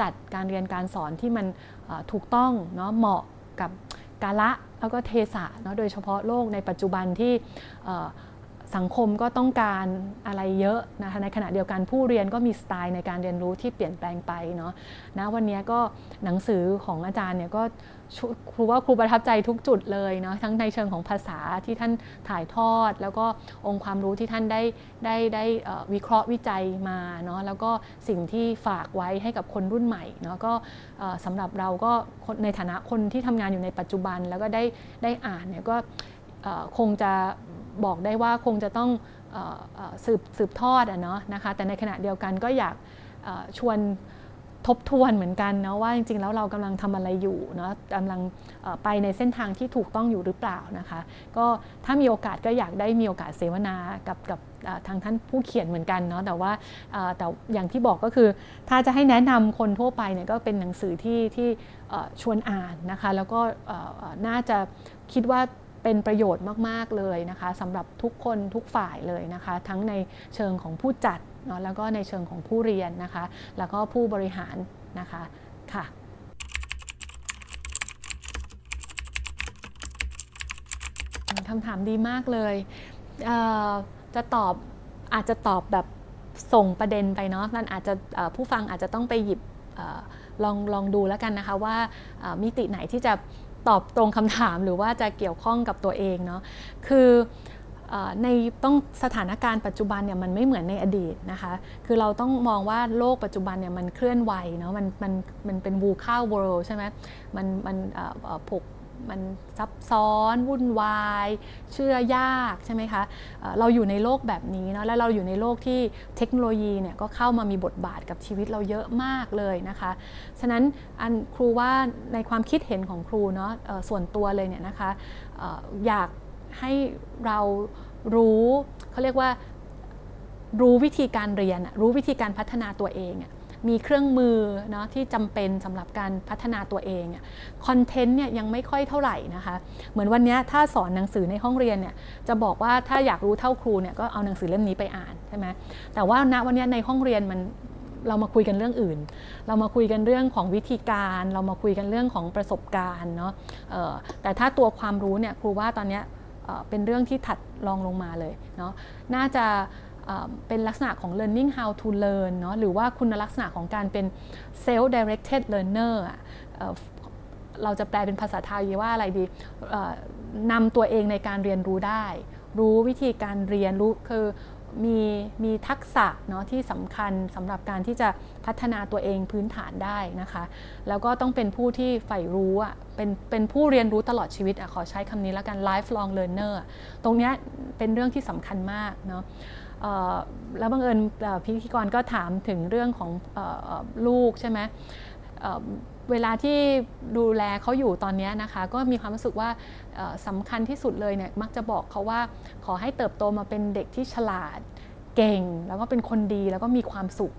จัดการเรียนการสอนที่มันถูกต้องเนาะเหมาะกับกาละแล้วก็เทศะเนาะโดยเฉพาะโลกในปัจจุบันที่สังคมก็ต้องการอะไรเยอะนะคะในขณะเดียวกันผู้เรียนก็มีสไตล์ในการเรียนรู้ที่เปลี่ยนแปลงไปเนาะนะวันนี้ก็หนังสือของอาจารย์เนี่ยก็ ครูว่าครูประทับใจทุกจุดเลยเนาะทั้งในเชิงของภาษาที่ท่านถ่ายทอด แล้วก็องค์ความรู้ที่ท่านได้ได้ได้วิเคราะห์วิจัยมาเนาะแล้วก็สิ่งที่ฝากไว้ให้กับคนรุ่นใหม่เนาะก็สำหรับเราก็ในฐานะคนที่ทำงานอยู่ในปัจจุบัน แล้วก็ได้ได้อ่านเนี่ยก็คงจะบอกได้ว่าคงจะต้องสืบสืบทอดอะเนาะนะคะแต่ในขณะเดียวกันก็อยากชวน ทบทวนเหมือนกันนะว่าจริงๆ แล้วเรากำลังทำอะไรอยู่เนาะกำลังไปในเส้นทางที่ถูกต้องอยู่หรือเปล่านะคะ ก็ถ้ามีโอกาสก็อยากได้มีโอกาสเสวนากับกับทางท่านผู้เขียนเหมือนกันเนาะแต่ว่าแต่อย่างที่บอกก็คือ ถ้าจะให้แนะนำคนทั่วไปเนี่ยก็เป็นหนังสือที่ที่ชวนอ่านนะคะ แล้วก็น่าจะคิดว่าเป็นประโยชน์มาก ๆ เลยนะคะสำหรับทุกคนทุกฝ่ายเลยนะคะ ทั้งในเชิงของผู้จัด เนาะแล้วก็ในเชิงของผู้เรียนนะคะ แล้วก็ผู้บริหารนะคะค่ะคำถามดีมากเลยจะตอบอาจจะตอบแบบส่งประเด็นไปเนาะนั่นอาจจะผู้ฟังอาจจะต้องไปหยิบลองลองดูแล้วกันนะคะว่ามิติไหนที่จะตอบตรงคำถามหรือว่าจะเกี่ยวข้องกับตัวเองเนาะคือ ในต้องสถานการณ์ปัจจุบันเนี่ยมันไม่เหมือนในอดีตนะคะ คือเราต้องมองว่าโลกปัจจุบันเนี่ยมันเคลื่อนไหวเนาะมันมันมันเป็นวูข้าวเวิลด์ใช่ไหมมันมันผกมันซับซ้อนวุ่นวาย เชื่อยากใช่ไหมคะเราอยู่ในโลกแบบนี้เนาะและเราอยู่ในโลกที่เทคโนโลยีเนี่ยก็เข้ามามีบทบาทกับชีวิตเราเยอะมากเลยนะคะฉะนั้นอันครูว่าในความคิดเห็นของครูเนาะส่วนตัวเลยเนี่ยนะคะอยาก ให้เรารู้เขาเรียกว่ารู้วิธีการเรียน รู้วิธีการพัฒนาตัวเองมีเครื่องมือเนาะที่จำเป็นสำหรับการพัฒนาตัวเองคอนเทนต์เนี่ยยังไม่ค่อยเท่าไหร่นะคะ เหมือนวันนี้ถ้าสอนหนังสือในห้องเรียนเนี่ยจะบอกว่าถ้าอยากรู้เท่าครูเนี่ยก็เอาหนังสือเล่มนี้ไปอ่านใช่ไหมแต่ว่าณวันนี้ในห้องเรียนมันเรามาคุยกันเรื่องอื่น เรามาคุยกันเรื่องของวิธีการ เรามาคุยกันเรื่องของประสบการณ์เนาะแต่ถ้าตัวความรู้เนี่ยครูว่าตอนนี้ เป็นเรื่องที่ถัดรองลงมาเลยเนาะน่าจะเป็นลักษณะของ learning how to learn เนาะหรือว่าคุณลักษณะของการเป็น self directed learner เราจะแปลเป็นภาษาไทยว่าอะไรดีนำตัวเองในการเรียนรู้ได้ รู้วิธีการเรียนรู้คือมีมีทักษะเนาะที่สำคัญสำหรับการที่จะ พัฒนาตัวเองพื้นฐานได้นะคะ แล้วก็ต้องเป็นผู้ที่ใฝ่รู้อะเป็นเป็นผู้เรียนรู้ตลอดชีวิตอะขอใช้คำนี้แล้วกัน lifelong learner ตรงนี้เป็นเรื่องที่สำคัญมากเนาะแล้วบังเอิญพิธีกรก็ถามถึงเรื่องของลูกใช่ไหมเวลาที่ดูแลเขาอยู่ตอนนี้นะคะ ก็มีความรู้สึกว่าสำคัญที่สุดเลยเนี่ยมักจะบอกเขาว่าขอให้เติบโตมาเป็นเด็กที่ฉลาดเก่ง แล้วก็เป็นคนดีแล้วก็มีความสุข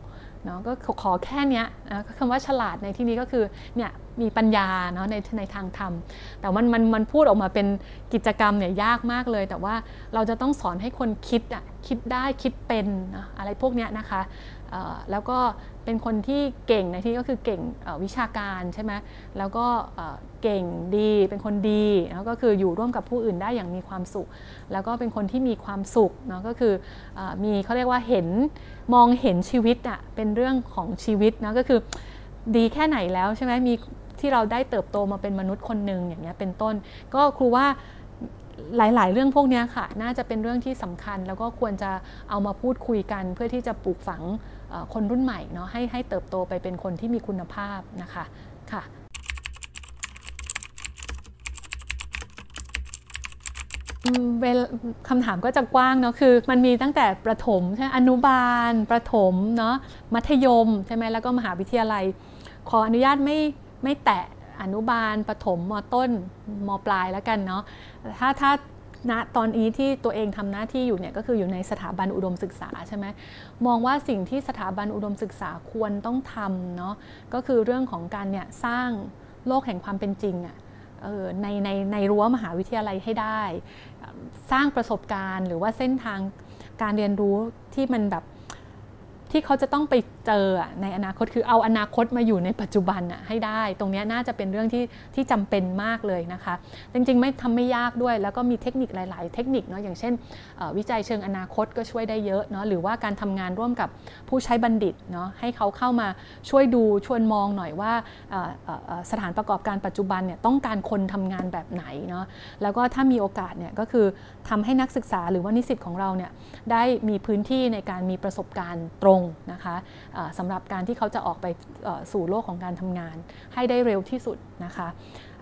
เนาะก็ขอแค่นี้นะคำว่าฉลาดในที่นี้ก็คือเนี่ยมีปัญญาเนาะในในทางธรรม แต่มันมันมันพูดออกมาเป็นกิจกรรมเนี่ยยากมากเลย แต่ว่าเราจะต้องสอนให้คนคิดอะคิดได้คิดเป็นนะอะไรพวกนี้นะคะ แล้วก็เป็นคนที่เก่งในที่ก็คือเก่งวิชาการใช่ไหมแล้วก็เก่งดีเป็นคนดีแล้วก็คืออยู่ร่วมกับผู้อื่นได้อย่างมีความสุข แล้วก็เป็นคนที่มีความสุขเนาะก็คืออมีเขาเรียกว่าเห็นมองเห็นชีวิตอะเป็นเรื่องของชีวิตนะก็คือดีแค่ไหนแล้วใช่ไหมมีที่เราได้เติบโตมาเป็นมนุษย์คนหนึ่งอย่างเงี้ยเป็นต้น ก็ครูว่าหลาย ๆ เรื่องพวกนี้ค่ะ น่าจะเป็นเรื่องที่สำคัญแล้วก็ควรจะเอามาพูดคุยกันเพื่อที่จะปลูกฝัง คนรุ่นใหม่เนาะให้ให้เติบโตไปเป็นคนที่มีคุณภาพนะคะค่ะคำถามก็จะกว้างเนาะคือ มันมีตั้งแต่ประถมใช่อนุบาล ประถมเนาะมัธยมใช่ไหมแล้วก็มหาวิทยาลัย ขออนุญาตไม่ไม่แตะอนุบาล ประถมมต้นมปลายแล้วกันเนาะถ้าถ้า ณตอนนี้ที่ตัวเองทำหน้าที่อยู่เนี่ยก็คืออยู่ในสถาบันอุดมศึกษาใช่ไหมมองว่าสิ่งที่สถาบันอุดมศึกษาควรต้องทำเนาะก็คือเรื่องของการเนี่ยสร้างโลกแห่งความเป็นจริงอะในในในรั้วมหาวิทยาลัยให้ได้ สร้างประสบการณ์ หรือว่าเส้นทางการเรียนรู้ที่มันแบบ ที่เขาจะต้องไปเจอในอนาคตคือเอาอนาคตมาอยู่ในปัจจุบันให้ได้ ตรงนี้น่าจะเป็นเรื่องที่ที่จำเป็นมากเลยนะคะ จริงๆ ไม่ทำไม่ยากด้วย แล้วก็มีเทคนิคหลาย ๆ เทคนิคเนาะอย่างเช่น วิจัยเชิงอนาคตก็ช่วยได้เยอะเนาะหรือว่าการทำงานร่วมกับผู้ใช้บัณฑิตเนาะให้เขาเข้ามาช่วยดูชวนมองหน่อยว่าสถานประกอบการปัจจุบันเนี่ยต้องการคนทำงานแบบไหนเนาะแล้วก็ถ้ามีโอกาสเนี่ยก็คือ ทำให้นักศึกษาหรือว่านิสิตของเราเนี่ยได้มีพื้นที่ในการมีประสบการณ์ตรงนะคะสำหรับการที่เขาจะออกไปสู่โลกของการทำงาน ให้ได้เร็วที่สุดนะคะ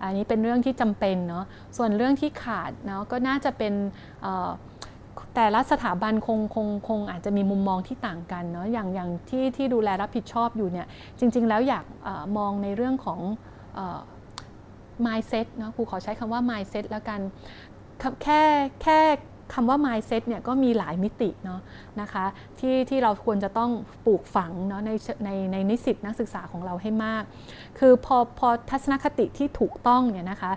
อันนี้เป็นเรื่องที่จำเป็นเนาะส่วนเรื่องที่ขาดเนาะก็น่าจะเป็นแต่ละสถาบันคงคงคงอาจจะมีมุมมองที่ต่างกันเนาะอย่างอย่างที่ที่ดูแลรับผิดชอบอยู่เนี่ยจริง ๆ แล้วอยากอมองในเรื่องของ mindset เนาะครูขอใช้คำว่า mindset แล้วกัน แค่แค่คำว่า mindset เนี่ยก็มีหลายมิติเนาะนะคะที่ที่เราควรจะต้องปลูกฝังเนาะในในในนิสิตนักศึกษาของเราให้มาก คือพอพอทัศนคติที่ถูกต้องเนี่ยนะคะ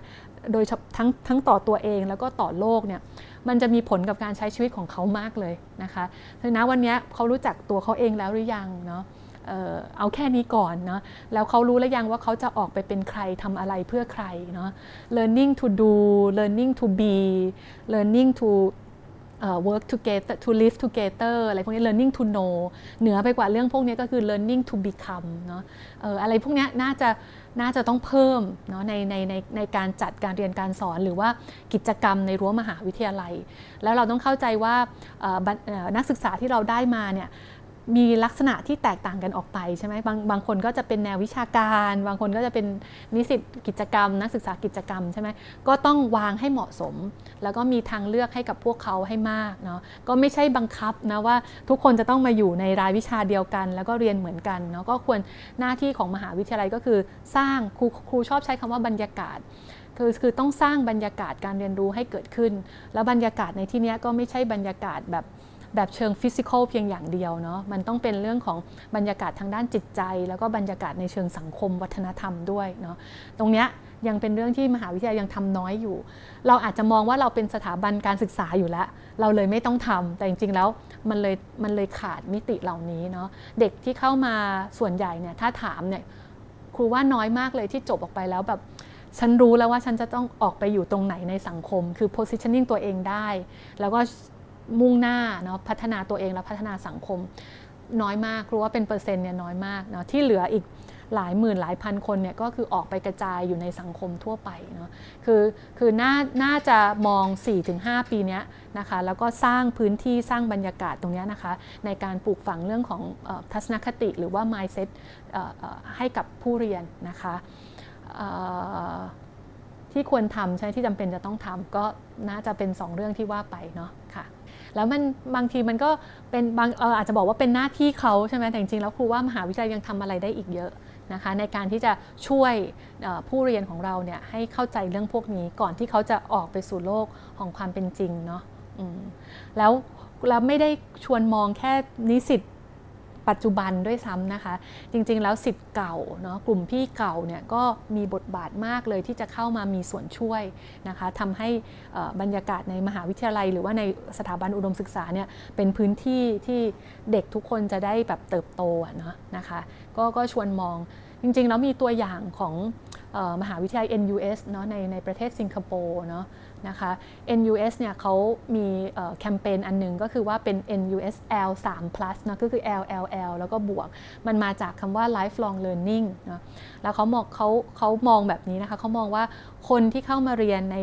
โดยทั้งทั้งต่อตัวเองแล้วก็ต่อโลกเนี่ยมันจะมีผลกับการใช้ชีวิตของเขามากเลยนะคะถึงนะวันนี้เขารู้จักตัวเขาเองแล้วหรือยังเนาะ เอาแค่นี้ก่อนเนาะแล้วเขารู้แล้วยังว่าเขาจะออกไปเป็นใครทำอะไรเพื่อใครเนาะ learning to do learning to be learning to work together to live together อะไรพวกนี้ learning to know เหนือไปกว่าเรื่องพวกนี้ก็คือ learning to become เนาะอะไรพวกนี้น่าจะน่าจะต้องเพิ่มเนาะในในในในการจัดการเรียนการสอนหรือว่ากิจกรรมในรั้วมหาวิทยาลัย แล้วเราต้องเข้าใจว่านักศึกษาที่เราได้มาเนี่ย มีลักษณะที่แตกต่างกันออกไปใช่ไหมบางบางคนก็จะเป็นแนววิชาการ บางคนก็จะเป็นนิสิตกิจกรรม นักศึกษากิจกรรมใช่ไหมก็ต้องวางให้เหมาะสม แล้วก็มีทางเลือกให้กับพวกเขาให้มากเนาะก็ไม่ใช่บังคับนะว่าทุกคนจะต้องมาอยู่ในรายวิชาเดียวกัน แล้วก็เรียนเหมือนกันเนาะก็ควรหน้าที่ของมหาวิทยาลัยก็คือ สร้างครูครูชอบใช้คำว่าบรรยากาศคือคือต้องสร้างบรรยากาศการเรียนรู้ให้เกิดขึ้น แล้วบรรยากาศในที่นี้ก็ไม่ใช่บรรยากาศแบบ แบบเชิงฟิสิกอลเพียงอย่างเดียวเนาะมันต้องเป็นเรื่องของบรรยากาศทางด้านจิตใจ แล้วก็บรรยากาศในเชิงสังคมวัฒนธรรมด้วยเนาะตรงเนี้ยยังเป็นเรื่องที่มหาวิทยาลัยยังทำน้อยอยู่ เราอาจจะมองว่าเราเป็นสถาบันการศึกษาอยู่แล้ว เราเลยไม่ต้องทำแต่จริงๆแล้วมันเลยมันเลยขาดมิติเหล่านี้เนาะเด็กที่เข้ามาส่วนใหญ่เนี่ยถ้าถามเนี่ยครูว่าน้อยมากเลยที่จบออกไปแล้วแบบฉันรู้แล้วว่าฉันจะต้องออกไปอยู่ตรงไหนในสังคม คือ positioning ตัวเองได้ แล้วก็ มุ่งหน้าเนาะพัฒนาตัวเองและพัฒนาสังคม น้อยมากรู้ว่าเป็นเปอร์เซ็นต์เนี่ยน้อยมากเนาะที่เหลืออีกหลายหมื่นหลายพันคนเนี่ยก็คือออกไปกระจายอยู่ในสังคมทั่วไปเนาะคือคือน่าน่าจะมอง 4-5 ปีนี้นะคะแล้วก็สร้างพื้นที่สร้างบรรยากาศตรงนี้นะคะ ในการปลูกฝังเรื่องของทัศนคติหรือว่า mindset ให้กับผู้เรียนนะคะที่ควรทำใช่ที่จำเป็นจะต้องทำก็น่าจะเป็น 2 เรื่องที่ว่าไปเนาะค่ะ แล้วมันบางทีมันก็เป็นบางอาจจะบอกว่าเป็นหน้าที่เขาใช่ไหมแต่จริงๆแล้วครูว่ามหาวิทยาลัยยังทำอะไรได้อีกเยอะนะคะในการที่จะช่วยผู้เรียนของเราเนี่ยให้เข้าใจเรื่องพวกนี้ก่อนที่เขาจะออกไปสู่โลกของความเป็นจริงเนาะแล้วเราไม่ได้ชวนมองแค่นิสิต ปัจจุบันด้วยซ้ำนะคะ จริงๆ แล้วสิทธิ์เก่าเนาะกลุ่มพี่เก่าเนี่ยก็มีบทบาทมากเลยที่จะเข้ามามีส่วนช่วยนะคะทำให้บรรยากาศในมหาวิทยาลัย หรือว่าในสถาบันอุดมศึกษาเนี่ยเป็นพื้นที่ที่เด็กทุกคนจะได้แบบเติบโตเนาะนะคะก็ก็ชวนมองจริงๆ แล้วมีตัวอย่างของมหาวิทยาลัย NUS เนาะในในประเทศสิงคโปร์เนาะ นะคะ NUS เนี่ยเขามีแคมเปญอันนึงก็คือว่าเป็น NUS L 3 plus นะก็คือ L L L แล้วก็บวก มันมาจากคำว่า lifelong learning นะแล้วเขามองเขาเขามองแบบนี้นะคะเขามองว่าคนที่เข้ามาเรียนใน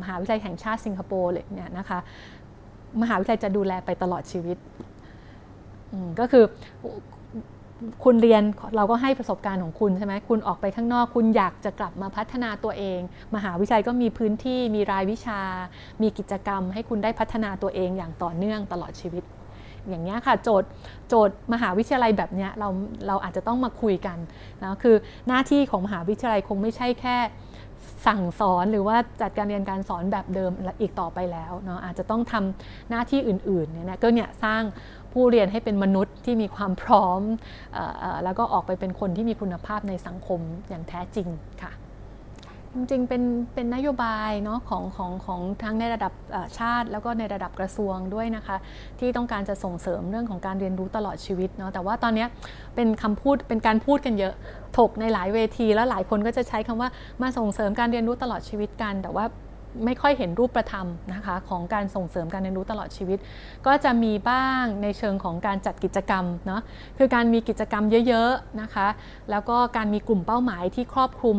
มหาวิทยาลัยแห่งชาติสิงคโปร์เลยเนี่ยนะคะมหาวิทยาลัยจะดูแลไปตลอดชีวิตก็คือ คุณเรียนเราก็ให้ประสบการณ์ของคุณใช่ไหมคุณออกไปข้างนอก คุณอยากจะกลับมาพัฒนาตัวเอง มหาวิทยาลัยก็มีพื้นที่มีรายวิชา มีกิจกรรม ให้คุณได้พัฒนาตัวเองอย่างต่อเนื่องตลอดชีวิต อย่างนี้ค่ะโจทย์โจทย์มหาวิทยาลัยแบบนี้เราเราอาจจะต้องมาคุยกันนะคือหน้าที่ของมหาวิทยาลัยคงไม่ใช่แค่สั่งสอนหรือว่าจัดการเรียนการสอนแบบเดิมอีกต่อไปแล้วเนาะอาจจะต้องทำหน้าที่อื่นๆเนี่ยก็เนี่ยสร้าง ผู้เรียนให้เป็นมนุษย์ที่มีความพร้อมแล้วก็ออกไปเป็นคนที่มีคุณภาพในสังคมอย่างแท้จริงค่ะจริงๆ เป็นเป็นนโยบายเนาะของของของทั้งในระดับชาติ แล้วก็ในระดับกระทรวงด้วยนะคะ ที่ต้องการจะส่งเสริมเรื่องของการเรียนรู้ตลอดชีวิตเนาะแต่ว่าตอนนี้เป็นคำพูดเป็นการพูดกันเยอะถกในหลายเวที แล้วหลายคนก็จะใช้คำว่ามาส่งเสริมการเรียนรู้ตลอดชีวิตกัน แต่ว่า ไม่ค่อยเห็นรูปประธรรมนะคะของการส่งเสริมการเรียนรู้ตลอดชีวิต ก็จะมีบ้างในเชิงของการจัดกิจกรรมเนาะคือการมีกิจกรรมเยอะๆนะคะแล้วก็การมีกลุ่มเป้าหมายที่ครอบคลุม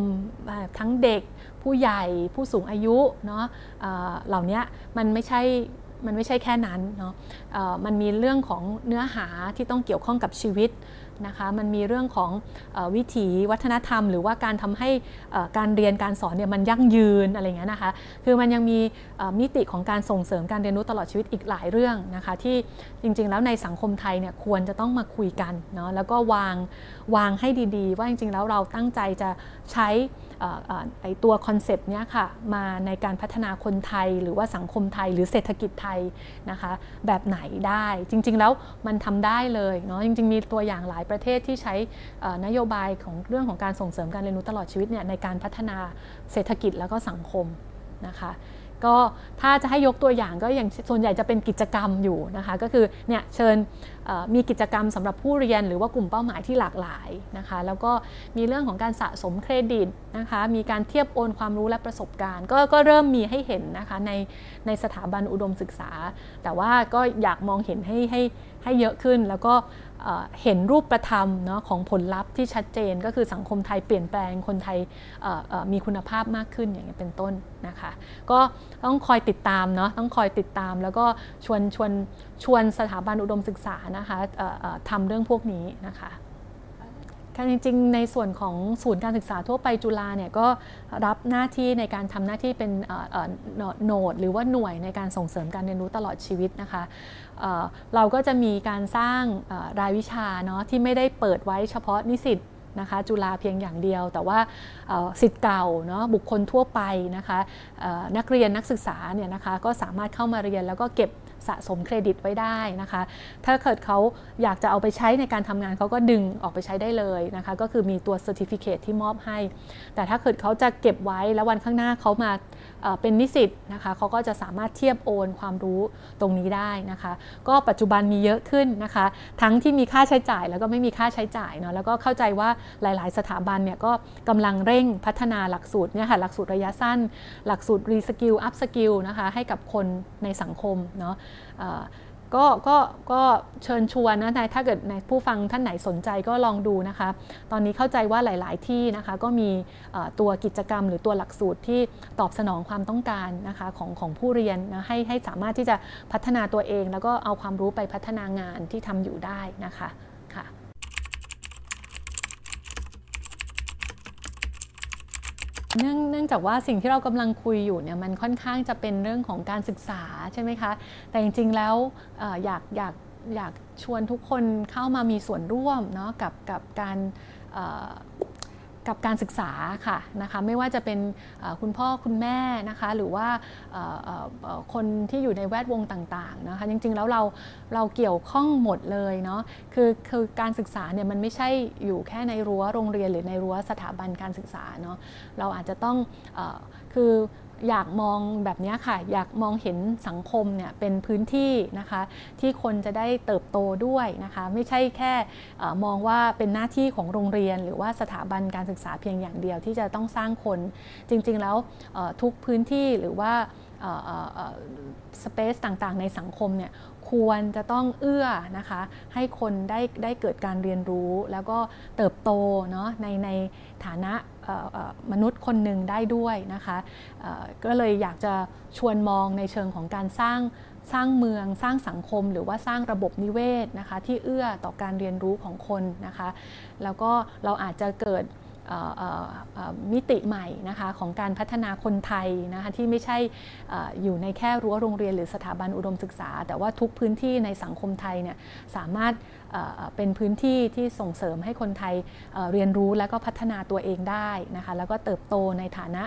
ทั้งเด็ก ผู้ใหญ่ผู้สูงอายุเนาะเหล่านี้มันไม่ใช่มันไม่ใช่แค่นั้นเนาะมันมีเรื่องของเนื้อหาที่ต้องเกี่ยวข้องกับชีวิต นะคะมันมีเรื่องของอวิถีวัฒนธรรม หรือว่าการทำให้การเรียนการสอนเนี่ยมันยั่งยืนอะไรเงี้ยนะคะคือมันยังมีมิติของการส่งเสริมการเรียนรู้ตลอดชีวิตอีกหลายเรื่องนะคะที่จริงๆ แล้วในสังคมไทยเนี่ยควรจะต้องมาคุยกันเนาะแล้วก็วางวางให้ดีๆ ว่าจริงๆ แล้วเราตั้งใจจะใช้ ไอตัวคอนเซปต์เนี้ยค่ะมาในการพัฒนาคนไทยหรือว่าสังคมไทยหรือเศรษฐกิจไทยนะคะแบบไหนได้จริง ๆ แล้วมันทำได้เลยเนาะจริง ๆ มีตัวอย่างหลายประเทศที่ใช้นโยบายของเรื่องของการส่งเสริมการเรียนรู้ตลอดชีวิตเนี่ยในการพัฒนาเศรษฐกิจแล้วก็สังคมนะคะ ก็ถ้าจะให้ยกตัวอย่างก็อย่างส่วนใหญ่จะเป็นกิจกรรมอยู่นะคะก็คือเนี่ยเชิญมีกิจกรรมสำหรับผู้เรียนหรือว่ากลุ่มเป้าหมายที่หลากหลายนะคะแล้วก็มีเรื่องของการสะสมเครดิตนะคะมีการเทียบโอนความรู้และประสบการณ์ก็ก็เริ่มมีให้เห็นนะคะในในสถาบันอุดมศึกษา แต่ว่าก็อยากมองเห็นให้ให้ ให้เยอะขึ้นแล้วก็เห็นรูปประธรรมเนาะของผลลัพธ์ที่ชัดเจนก็คือสังคมไทยเปลี่ยนแปลงคนไทยมีคุณภาพมากขึ้นอย่างนี้เป็นต้นนะคะก็ต้องคอยติดตามเนาะต้องคอยติดตาม แล้วก็ชวนชวนชวนสถาบันอุดมศึกษานะคะทำเรื่องพวกนี้นะคะการจริงๆ ในส่วนของศูนย์การศึกษาทั่วไปจุฬาเนี่ยก็รับหน้าที่ในการทำหน้าที่เป็นโนดหรือว่าหน่วยในการส่งเสริมการเรียนรู้ตลอดชีวิตนะคะ เราก็จะมีการสร้างรายวิชาเนาะที่ไม่ได้เปิดไว้เฉพาะนิสิตนะคะจุฬาเพียงอย่างเดียว แต่ว่าศิษย์เก่าเนาะบุคคลทั่วไปนะคะนักเรียนนักศึกษาเนี่ยนะคะก็สามารถเข้ามาเรียนแล้วก็เก็บสะสมเครดิตไว้ได้นะคะ ถ้าเกิดเขาอยากจะเอาไปใช้ในการทำงานเขาก็ดึงออกไปใช้ได้เลยนะคะ ก็คือมีตัว certificate ที่มอบให้ แต่ถ้าเกิดเขาจะเก็บไว้แล้ววันข้างหน้าเขามา เป็นนิสิตนะคะเขาก็จะสามารถเทียบโอนความรู้ตรงนี้ได้นะคะ ก็ปัจจุบันมีเยอะขึ้นนะคะ ทั้งที่มีค่าใช้จ่ายแล้วก็ไม่มีค่าใช้จ่ายเนาะแล้วก็เข้าใจว่าหลาย ๆ สถาบันเนี่ยก็กำลังเร่งพัฒนาหลักสูตรเนี่ยค่ะหลักสูตรระยะสั้น หลักสูตร reskill upskill นะคะให้กับคนในสังคมเนาะ ก็ก็ก็เชิญชวนนะนายถ้าเกิดนายผู้ฟังท่านไหนสนใจก็ลองดูนะคะ ตอนนี้เข้าใจว่าหลาย ๆ ที่นะคะก็มีตัวกิจกรรมหรือตัวหลักสูตรที่ตอบสนองความต้องการนะคะของของผู้เรียนนะให้ให้สามารถที่จะพัฒนาตัวเอง แล้วก็เอาความรู้ไปพัฒนางานที่ทำอยู่ได้นะคะค่ะ เนื่องเนื่องจากว่าสิ่งที่เรากำลังคุยอยู่เนี่ยมันค่อนข้างจะเป็นเรื่องของการศึกษาใช่ไหมคะ แต่จริงๆแล้วอยากอยากอยากชวนทุกคนเข้ามามีส่วนร่วมเนาะกับกับการ กับการศึกษาค่ะนะคะไม่ว่าจะเป็นคุณพ่อคุณแม่นะคะหรือว่าคนที่อยู่ในแวดวงต่างๆนะคะจริงๆแล้วเราเราเกี่ยวข้องหมดเลยเนาะคือคือการศึกษาเนี่ยมันไม่ใช่อยู่แค่ในรั้วโรงเรียนหรือในรั้วสถาบันการศึกษาเนาะเราอาจจะต้องอคือ อยากมองแบบนี้ค่ะ อยากมองเห็นสังคมเนี่ยเป็นพื้นที่นะคะที่คนจะได้เติบโตด้วยนะคะไม่ใช่แค่มองว่าเป็นหน้าที่ของโรงเรียน หรือว่าสถาบันการศึกษาเพียงอย่างเดียวที่จะต้องสร้างคนจริง ๆ แล้วทุกพื้นที่หรือว่าสเปซต่างๆ ในสังคมเนี่ยควรจะต้องเอื้อนะคะให้คนได้ได้เกิดการเรียนรู้ แล้วก็เติบโตเนาะในในฐานะ มนุษย์คนหนึ่งได้ด้วยนะคะก็เลยอยากจะชวนมองในเชิงของการสร้างสร้างเมืองสร้างสังคมหรือว่าสร้างระบบนิเวศนะคะที่เอื้อต่อการเรียนรู้ของคนนะคะแล้วก็เราอาจจะเกิดมิติใหม่นะคะของการพัฒนาคนไทยนะคะที่ไม่ใช่อยู่ในแค่รั้วโรงเรียนหรือสถาบันอุดมศึกษา แต่ว่าทุกพื้นที่ในสังคมไทยเนี่ยสามารถ เป็นพื้นที่ที่ส่งเสริมให้คนไทยเรียนรู้และก็พัฒนาตัวเองได้นะคะแล้วก็เติบโตในฐานะ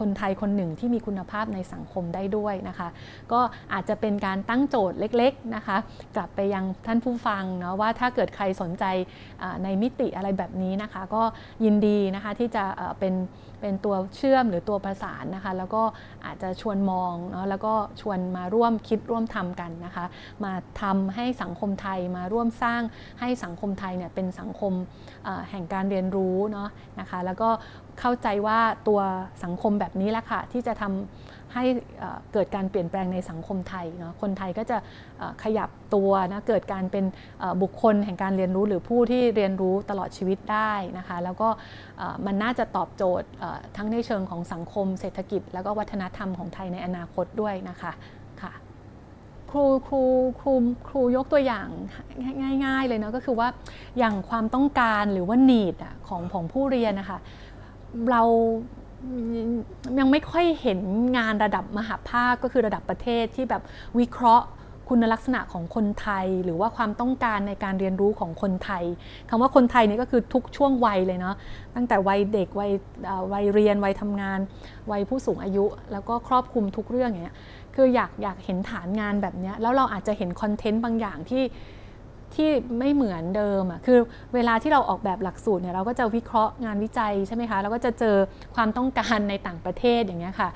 คนไทยคนหนึ่งที่มีคุณภาพในสังคมได้ด้วยนะคะ ก็อาจจะเป็นการตั้งโจทย์เล็กๆนะคะกลับไปยังท่านผู้ฟังเนาะว่าถ้าเกิดใครสนใจในมิติอะไรแบบนี้นะคะ ก็ยินดีนะคะที่จะเป็นเป็นตัวเชื่อมหรือตัวประสานนะคะ แล้วก็อาจจะชวนมองเนาะแล้วก็ชวนมาร่วมคิดร่วมทำกันนะคะ มาทำให้สังคมไทยมาร่วมสร้างให้สังคมไทยเนี่ยเป็นสังคมแห่งการเรียนรู้เนาะนะคะ แล้วก็ เข้าใจว่าตัวสังคมแบบนี้แหละค่ะที่จะทำให้เกิดการเปลี่ยนแปลงในสังคมไทยเนาะคนไทยก็จะขยับตัวนะเกิดการเป็นบุคคลแห่งการเรียนรู้หรือผู้ที่เรียนรู้ตลอดชีวิตได้นะคะแล้วก็มันน่าจะตอบโจทย์ทั้งในเชิงของสังคมเศรษฐกิจ แล้วก็วัฒนธรรมของไทยในอนาคตด้วยนะคะค่ะครูครูครูครูยกตัวอย่างง่าย ๆ เลยเนาะก็คือว่าอย่างความต้องการหรือว่า need ของของผู้เรียนนะคะ เรายังไม่ค่อยเห็นงานระดับมหาภาคก็คือระดับประเทศที่แบบวิเคราะห์คุณลักษณะของคนไทยหรือว่าความต้องการในการเรียนรู้ของคนไทยคำว่าคนไทยนี่ก็คือทุกช่วงวัยเลยเนาะตั้งแต่วัยเด็กวัยวัยเรียนวัยทำงาน วัยผู้สูงอายุ แล้วก็ครอบคลุมทุกเรื่องอย่างเงี้ยคืออยากอยากเห็นฐานงานแบบนี้แล้วเราอาจจะเห็นคอนเทนต์บางอย่างที่ ที่ไม่เหมือนเดิมอะคือเวลาที่เราออกแบบหลักสูตรเนี่ยเราก็จะวิเคราะห์งานวิจัยใช่ไหมคะเราก็จะเจอความต้องการในต่างประเทศอย่างเงี้ยค่ะ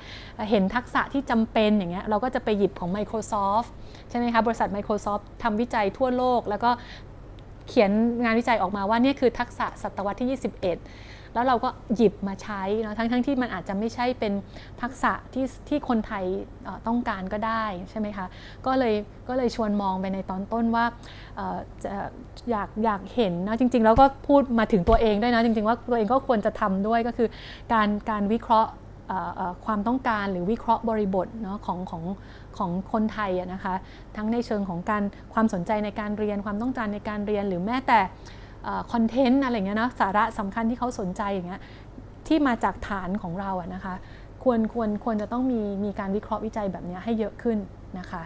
เห็นทักษะที่จำเป็นอย่างเงี้ยเราก็จะไปหยิบของ Microsoft ใช่ไหมคะบริษัท Microsoft ทำวิจัยทั่วโลก แล้วก็เขียนงานวิจัยออกมาว่านี่คือทักษะศตวรรษที่ 21 แล้วเราก็หยิบมาใช้นะทั้งทั้งที่มันอาจจะไม่ใช่เป็นทักษะที่ที่คนไทยต้องการก็ได้ใช่ไหมคะก็เลยก็เลยชวนมองไปในตอนต้นว่าจะอยากอยากเห็นนะจริง ๆ แล้วก็พูดมาถึงตัวเองด้วยนะจริง ๆ ว่าตัวเองก็ควรจะทำด้วยก็คือการการวิเคราะห์ความต้องการหรือวิเคราะห์บริบทเนาะของของของคนไทยนะคะทั้งในเชิงของการความสนใจในการเรียนความต้องการในการเรียนหรือแม้แต่ คอนเทนต์อะไรเงี้ยนะสาระสำคัญที่เขาสนใจอย่างเงี้ยที่มาจากฐานของเราอะนะคะควรควรควรจะต้องมีมีการวิเคราะห์วิจัยแบบนี้ให้เยอะขึ้นนะคะ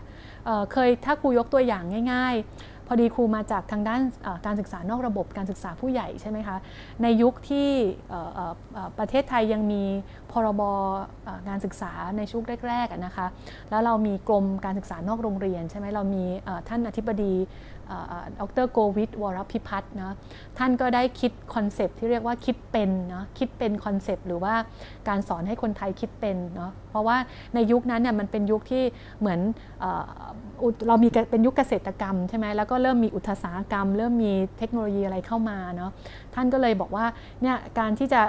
เเคยถ้าครูยกตัวอย่างง่าย ๆ พอดีครูมาจากทางด้านการศึกษานอกระบบการศึกษาผู้ใหญ่ใช่ไหมคะในยุคที่ประเทศไทยยังมีพรบการศึกษาในช่วงแรกๆนะคะแล้วเรามีกรมการศึกษานอกโรงเรียนใช่ไหมเรามีท่านอธิบดี ดรโกวิทวรพิพัฒน์นะท่านก็ได้คิด concept ที่เรียกว่าคิดเป็นนะคิดเป็น concept หรือว่าการสอนให้คนไทยคิดเป็นเนาะเพราะว่าในยุคนั้นเนี่ยมันเป็นยุคที่เหมือนเรามีเป็นยุคเกษตรกรรมใช่ไหมแล้วก็เริ่มมีอุตสาหกรรม เริ่มมีเทคโนโลยีอะไรเข้ามาเนาะท่านก็เลยบอกว่าเนี่ยการที่จะ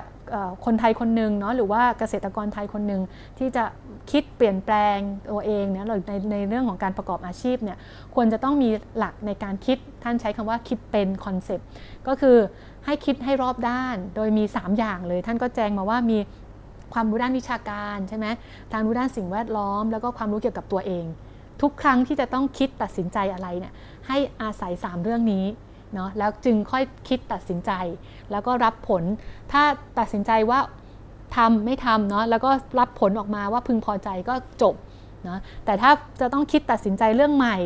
คนไทยคนหนึ่งเนาะหรือว่าเกษตรกรไทยคนหนึ่งที่จะ คิดเปลี่ยนแปลงตัวเองเนี่ยหรือในในเรื่องของการประกอบอาชีพเนี่ยควรจะต้องมีหลักในการคิดท่านใช้คำว่าคิดเป็นคอนเซปต์ก็คือให้คิดให้รอบด้าน โดยมี 3 อย่างเลย ท่านก็แจ้งมาว่ามีความรู้ด้านวิชาการใช่ไหมทางรู้ด้านสิ่งแวดล้อม แล้วก็ความรู้เกี่ยวกับตัวเอง ทุกครั้งที่จะต้องคิดตัดสินใจอะไรเนี่ยให้อาศัย 3 เรื่องนี้เนาะแล้วจึงค่อยคิดตัดสินใจ แล้วก็รับผลถ้าตัดสินใจว่า ทำไม่ทำเนาะแล้วก็รับผลออกมาว่าพึงพอใจก็จบเนาะแต่ถ้าจะต้องคิดตัดสินใจเรื่องใหม่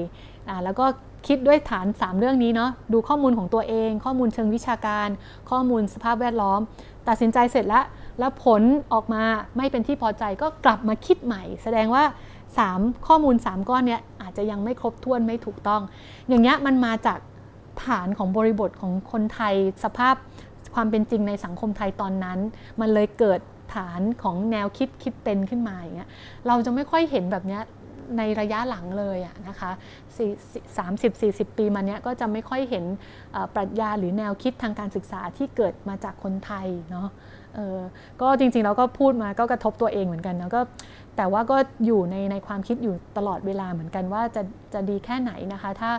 อ่าแล้วก็คิดด้วยฐาน 3 เรื่องนี้เนาะดูข้อมูลของตัวเอง ข้อมูลเชิงวิชาการ ข้อมูลสภาพแวดล้อม ตัดสินใจเสร็จแล้ว แล้วผลออกมาไม่เป็นที่พอใจก็กลับมาคิดใหม่ แสดงว่า 3 ข้อมูล 3 ก้อนเนี้ยอาจจะยังไม่ครบถ้วนไม่ถูกต้อง อย่างเงี้ยมันมาจากฐานของบริบทของคนไทยสภาพความเป็นจริงในสังคมไทยตอนนั้น มันเลยเกิด ฐานของแนวคิดคิดเป็นขึ้นมาอย่างเงี้ยเราจะไม่ค่อยเห็นแบบเนี้ยในระยะหลังเลยอะนะคะ30-40ปีมาเนี้ยก็จะไม่ค่อยเห็นปรัชญาหรือแนวคิดทางการศึกษาที่เกิดมาจากคนไทยเนาะก็จริงๆเราก็พูดมาก็กระทบตัวเองเหมือนกันนะก็แต่ว่าก็อยู่ในในความคิดอยู่ตลอดเวลาเหมือนกันว่าจะจะดีแค่ไหนนะคะ ถ้า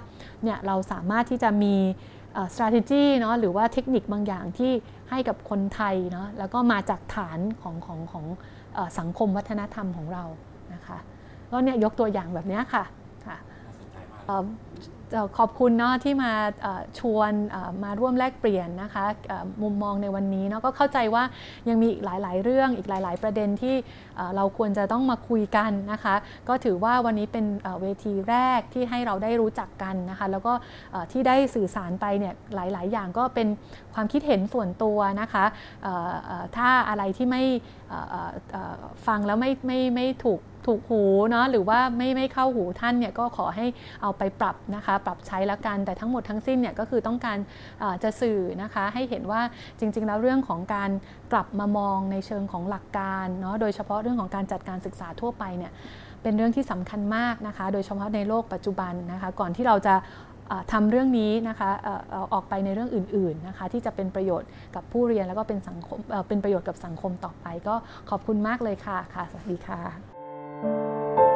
เนี่ยเราสามารถที่จะมี strategy เนาะหรือว่าเทคนิคบางอย่างที่ให้กับคนไทยเนาะแล้วก็มาจากฐานของของของสังคมวัฒนธรรมของเรานะคะก็เนี่ยยกตัวอย่างแบบนี้ค่ะค่ะ ขอบคุณเนาะที่มาชวนมาร่วมแลกเปลี่ยนนะคะมุมมองในวันนี้เนาะก็เข้าใจว่ายังมีอีกหลาย ๆ เรื่องอีกหลาย ๆ ประเด็นที่เราควรจะต้องมาคุยกันนะคะ ก็ถือว่าวันนี้เป็นเวทีแรกที่ให้เราได้รู้จักกันนะคะ แล้วก็ที่ได้สื่อสารไปเนี่ยหลาย ๆ อย่างก็เป็นความคิดเห็นส่วนตัวนะคะถ้าอะไรที่ไม่ฟังแล้วไม่ไม่ไม่ถูก ถูกหูเนาะหรือว่าไม่ไม่เข้าหูท่านเนี่ยก็ขอให้เอาไปปรับนะคะ ปรับใช้แล้วกันแต่ทั้งหมดทั้งสิ้นเนี่ยก็คือต้องการจะสื่อนะคะให้เห็นว่าจริง ๆ แล้วเรื่องของการกลับมามองในเชิงของหลักการเนาะโดยเฉพาะเรื่องของการจัดการศึกษาทั่วไปเนี่ยเป็นเรื่องที่สำคัญมากนะคะ โดยเฉพาะในโลกปัจจุบันนะคะ ก่อนที่เราจะทำเรื่องนี้นะคะออกไปในเรื่องอื่นๆนะคะที่จะเป็นประโยชน์กับผู้เรียนแล้วก็เป็นสังคมเป็นประโยชน์กับสังคมต่อไป ก็ขอบคุณมากเลยค่ะค่ะ สวัสดีค่ะ Thank you.